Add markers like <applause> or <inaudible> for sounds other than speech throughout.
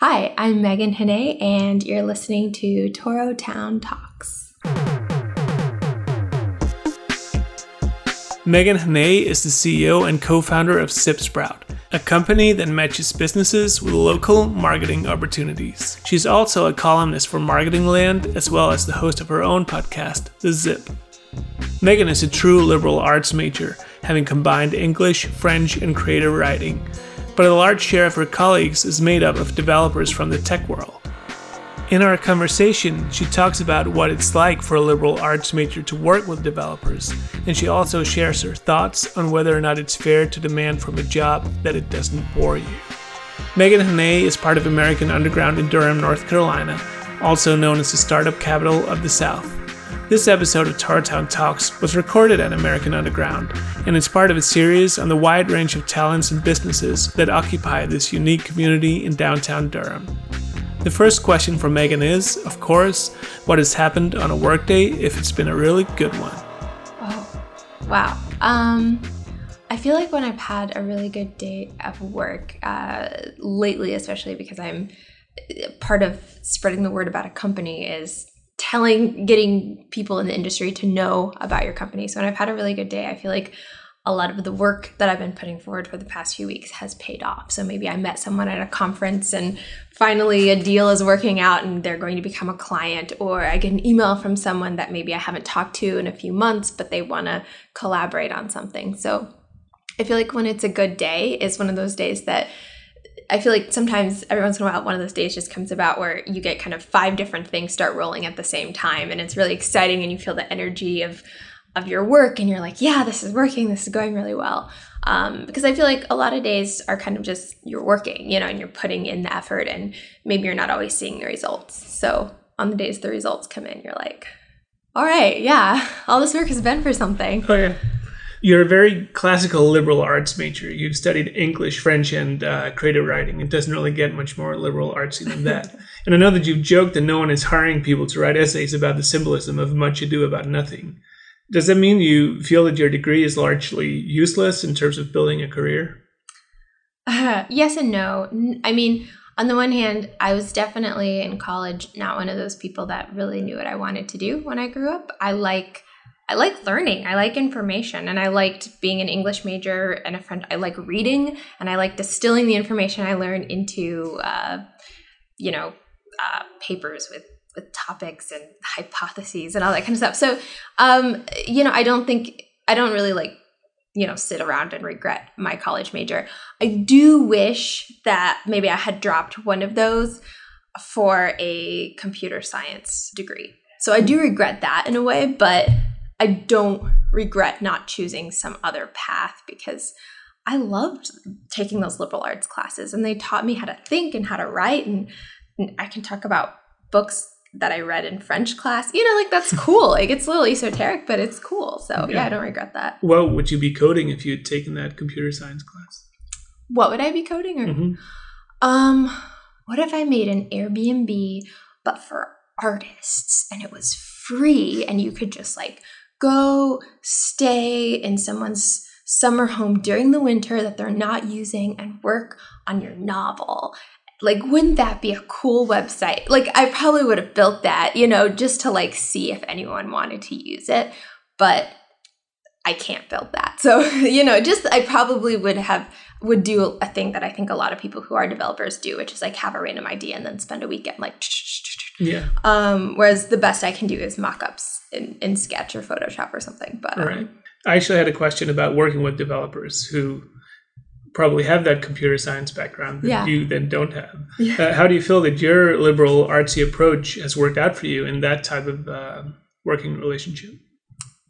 Hi, I'm Megan Hannay, and you're listening to Toro Town Talks. Megan Hannay is the CEO and co founder of ZipSprout, a company that matches businesses with local marketing opportunities. She's also a columnist for Marketing Land, as well as the host of her own podcast, The Zip. Megan is a true liberal arts major, having combined English, French, and creative writing but a large share of her colleagues is made up of developers from the tech world. In our conversation, she talks about what it's like for a liberal arts major to work with developers, and she also shares her thoughts on whether or not it's fair to demand from a job that it doesn't bore you. Megan Hannay is part of American Underground in Durham, North Carolina, also known as the startup capital of the South. This episode of Toro Town Talks was recorded at American Underground, and is part of a series on the wide range of talents and businesses that occupy this unique community in downtown Durham. The first question for Megan is, of course, what has happened on a workday if it's been a really good one? Oh, wow. Um, I feel like when I've had a really good day of work, uh, lately, especially because I'm part of spreading the word about a company, is telling getting people in the industry to know about your company so when i've had a really good day i feel like a lot of the work that I've been putting forward for the past few weeks has paid off. So maybe I met someone at a conference and finally a deal is working out and they're going to become a client, or I get an email from someone that maybe I haven't talked to in a few months, but they want to collaborate on something. So I feel like when it's a good day is one of those days that I feel like sometimes every once in a while one of those days just comes about where you get kind of five different things start rolling at the same time and it's really exciting and you feel the energy of of your work and you're like yeah this is working this is going really well. Um, because i feel like a lot of days are kind of just you're working you know and you're putting in the effort and maybe you're not always seeing the results. So on the days the results come in you're like all right yeah <laughs> all this work has been for something. Oh yeah you're a very classical liberal arts major. You've studied English, French, and uh, creative writing. It doesn't really get much more liberal artsy than that. <laughs> and I know that you've joked that no one is hiring people to write essays about the symbolism of much ado about nothing. Does that mean you feel that your degree is largely useless in terms of building a career? Uh, <laughs> yes and no. I mean, on the one hand, I was definitely in college not one of those people that really knew what I wanted to do when I grew up. I like I like learning. I like information and I liked being an English major and a friend. I like reading and I like distilling the information I learned into, uh, you know, uh, papers with with topics and hypotheses and all that kind of stuff. So, um, you know, I don't think I don't really like you know sit around and regret my college major. I do wish that maybe I had dropped one of those for a computer science degree. So I do regret that in a way, but I don't regret not choosing some other path because I loved taking those liberal arts classes and they taught me how to think and how to write. And, and I can talk about books that I read in French class. You know, like that's <laughs> cool. like it's a little esoteric, but it's cool. So yeah, yeah I don't regret that. Well, would you be coding if you had taken that computer science class? What would I be coding? Or, mm-hmm. um, what if I made an Airbnb but for artists and it was free and you could just like go stay in someone's summer home during the winter that they're not using and work on your novel. Like, wouldn't that be a cool website? Like, I probably would have built that, you know, just to like see if anyone wanted to use it. But I can't build that. So, <laughs> you know, just I probably would have would do a thing that I think a lot of people who are developers do, which is like have a random idea and then spend a weekend like yeah. Um, whereas the best I can do is mock-ups in, in Sketch or Photoshop or something. But um, right. I actually had a question about working with developers who probably have that computer science background that yeah. you then don't have. Yeah. Uh, how do you feel that your liberal artsy approach has worked out for you in that type of uh, working relationship?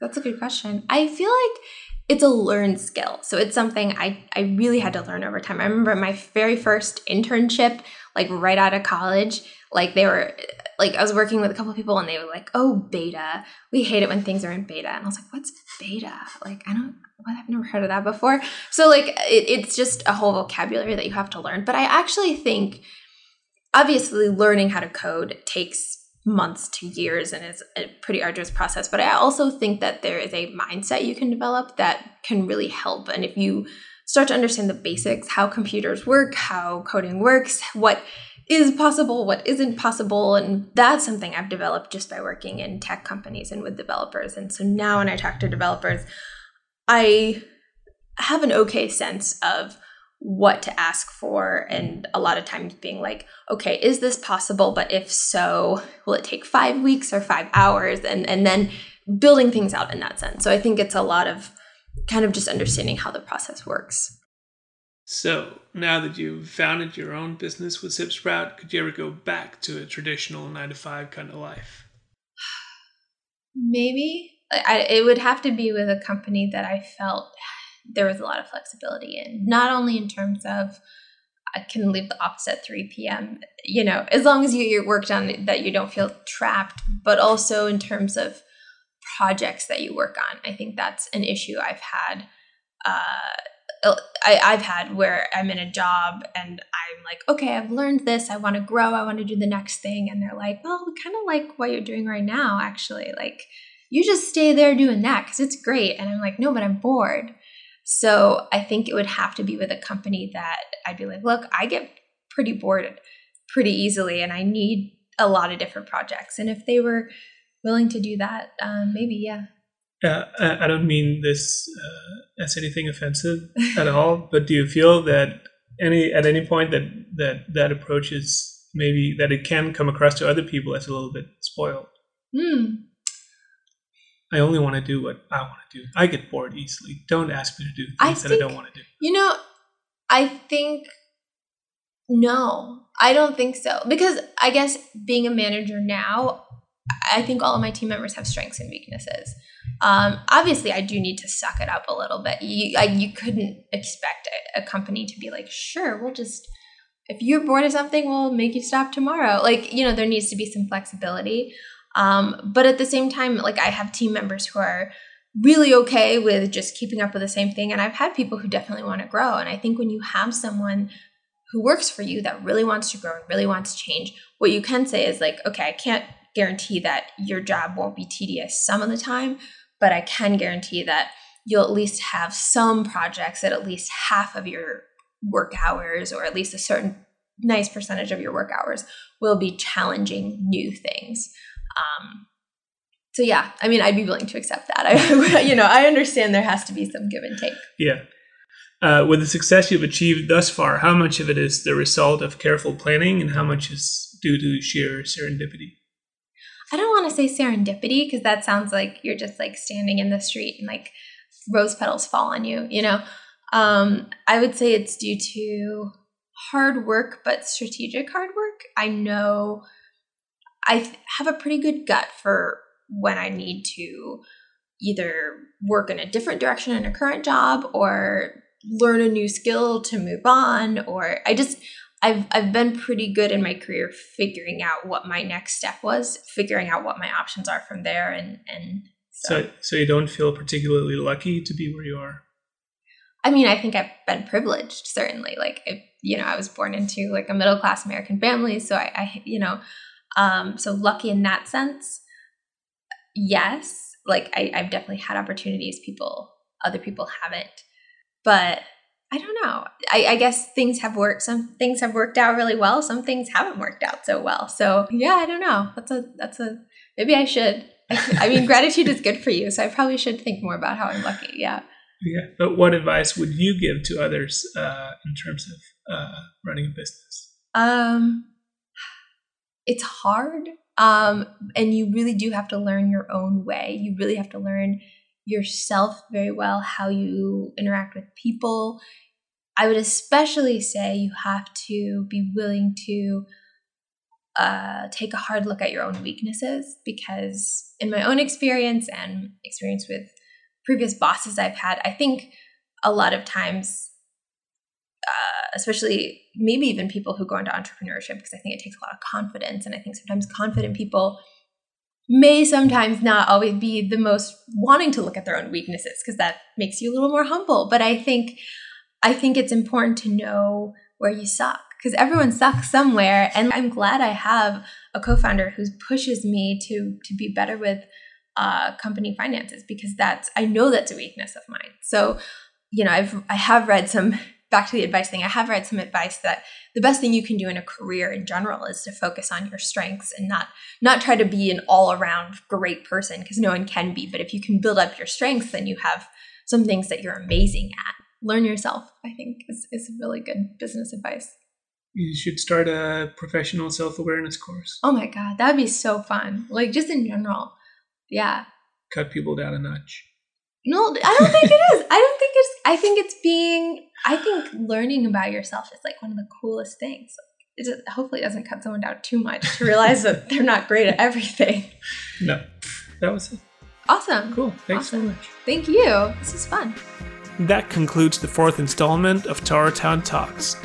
That's a good question. I feel like it's a learned skill. So it's something I, I really had to learn over time. I remember my very first internship, like right out of college, like they were like I was working with a couple people and they were like, "Oh, beta. We hate it when things are in beta." And I was like, "What's beta?" Like I don't what I've never heard of that before. So like it, it's just a whole vocabulary that you have to learn. But I actually think obviously learning how to code takes months to years and is a pretty arduous process. But I also think that there is a mindset you can develop that can really help. And if you start to understand the basics, how computers work, how coding works, what is possible, what isn't possible. And that's something I've developed just by working in tech companies and with developers. And so now when I talk to developers, I have an okay sense of what to ask for and a lot of times being like okay is this possible but if so will it take 5 weeks or 5 hours and and then building things out in that sense so i think it's a lot of kind of just understanding how the process works so now that you've founded your own business with ZipSprout, could you ever go back to a traditional nine to five kind of life? <sighs> Maybe. I, it would have to be with a company that I felt there was a lot of flexibility in, not only in terms of I can leave the office at 3 p.m., you know, as long as you get your work done that you don't feel trapped, but also in terms of projects that you work on. I think that's an issue I've had. Uh, I, I've had where I'm in a job and I'm like, okay, I've learned this. I want to grow. I want to do the next thing. And they're like, well, we kind of like what you're doing right now, actually. Like, you just stay there doing that because it's great. And I'm like, no, but I'm bored. So I think it would have to be with a company that I'd be like, look, I get pretty bored pretty easily and I need a lot of different projects. And if they were willing to do that, um, maybe, yeah. Uh, I don't mean this uh, as anything offensive at all, but do you feel that any at any point that that that approach is maybe that it can come across to other people as a little bit spoiled? Hmm. I only want to do what I want to do. I get bored easily. Don't ask me to do things I that I don't want to do. You know, I think no, I don't think so. Because I guess being a manager now, I think all of my team members have strengths and weaknesses. Um, obviously, I do need to suck it up a little bit. You, I, you couldn't expect a, a company to be like, sure, we'll just, if you're bored of something, we'll make you stop tomorrow. Like, you know, there needs to be some flexibility. Um, but at the same time, like, I have team members who are really okay with just keeping up with the same thing. And I've had people who definitely want to grow. And I think when you have someone who works for you that really wants to grow and really wants to change, what you can say is like, okay, I can't guarantee that your job won't be tedious some of the time, but I can guarantee that you'll at least have some projects that at least half of your work hours or at least a certain nice percentage of your work hours will be challenging new things. Um, so yeah, I mean, I'd be willing to accept that. I, <laughs> you know, I understand there has to be some give and take. Yeah. Uh, with the success you've achieved thus far, how much of it is the result of careful planning, and how much is due to sheer serendipity? I don't want to say serendipity because that sounds like you're just like standing in the street and like rose petals fall on you, you know. Um, I would say it's due to hard work, but strategic hard work. I know I have a pretty good gut for when I need to either work in a different direction in a current job or learn a new skill to move on or I just I've I've been pretty good in my career figuring out what my next step was, figuring out what my options are from there, and and so so, so you don't feel particularly lucky to be where you are. I mean, I think I've been privileged, certainly. Like, if, you know, I was born into like a middle class American family, so I, I you know, um, so lucky in that sense. Yes, like I, I've definitely had opportunities people other people haven't, but I don't know. I, I, guess things have worked. Some things have worked out really well. Some things haven't worked out so well. So yeah, I don't know. That's a that's a maybe I should. I mean, gratitude is good for you, so I probably should think more about how I'm lucky. Yeah. Yeah. But what advice would you give to others uh, in terms of uh, running a business? Um, it's hard. Um, and you really do have to learn your own way. You really have to learn yourself very well, how you interact with people. I would especially say you have to be willing to uh, take a hard look at your own weaknesses because, in my own experience and experience with previous bosses I've had, I think a lot of times, uh, especially maybe even people who go into entrepreneurship, because I think it takes a lot of confidence. And I think sometimes confident people may sometimes not always be the most wanting to look at their own weaknesses because that makes you a little more humble. But i think i think it's important to know where you suck because everyone sucks somewhere. And i'm glad i have a co-founder who pushes me to to be better with uh, company finances because that's i know that's a weakness of mine. So you know i've i have read some back to the advice thing, I have read some advice that the best thing you can do in a career in general is to focus on your strengths and not not try to be an all-around great person because no one can be. But if you can build up your strengths, then you have some things that you're amazing at. Learn yourself, I think, is, is really good business advice. You should start a professional self awareness course. Oh my God, that would be so fun. Like, just in general. Yeah. Cut people down a notch. No, I don't think it is. I don't think it's, I think it's being, I think learning about yourself is like one of the coolest things. It just, hopefully it doesn't cut someone down too much to realize that they're not great at everything. No, that was it. Awesome. Cool. Thanks Awesome. so much. Thank you. This is fun. That concludes the fourth installment of Towertown Talks.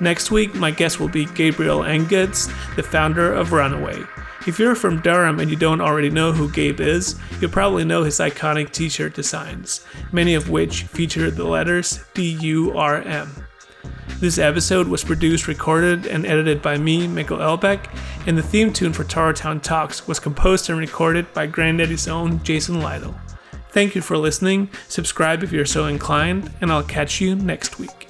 Next week, my guest will be Gabriel Eng-Goetz, the founder of Runaway. If you're from Durham and you don't already know who Gabe is, you'll probably know his iconic t shirt designs, many of which feature the letters D U R M. This episode was produced, recorded, and edited by me, Mikkel Elbeck, and the theme tune for Towertown Talks was composed and recorded by Grandaddy's own Jason Lytle. Thank you for listening, subscribe if you're so inclined, and I'll catch you next week.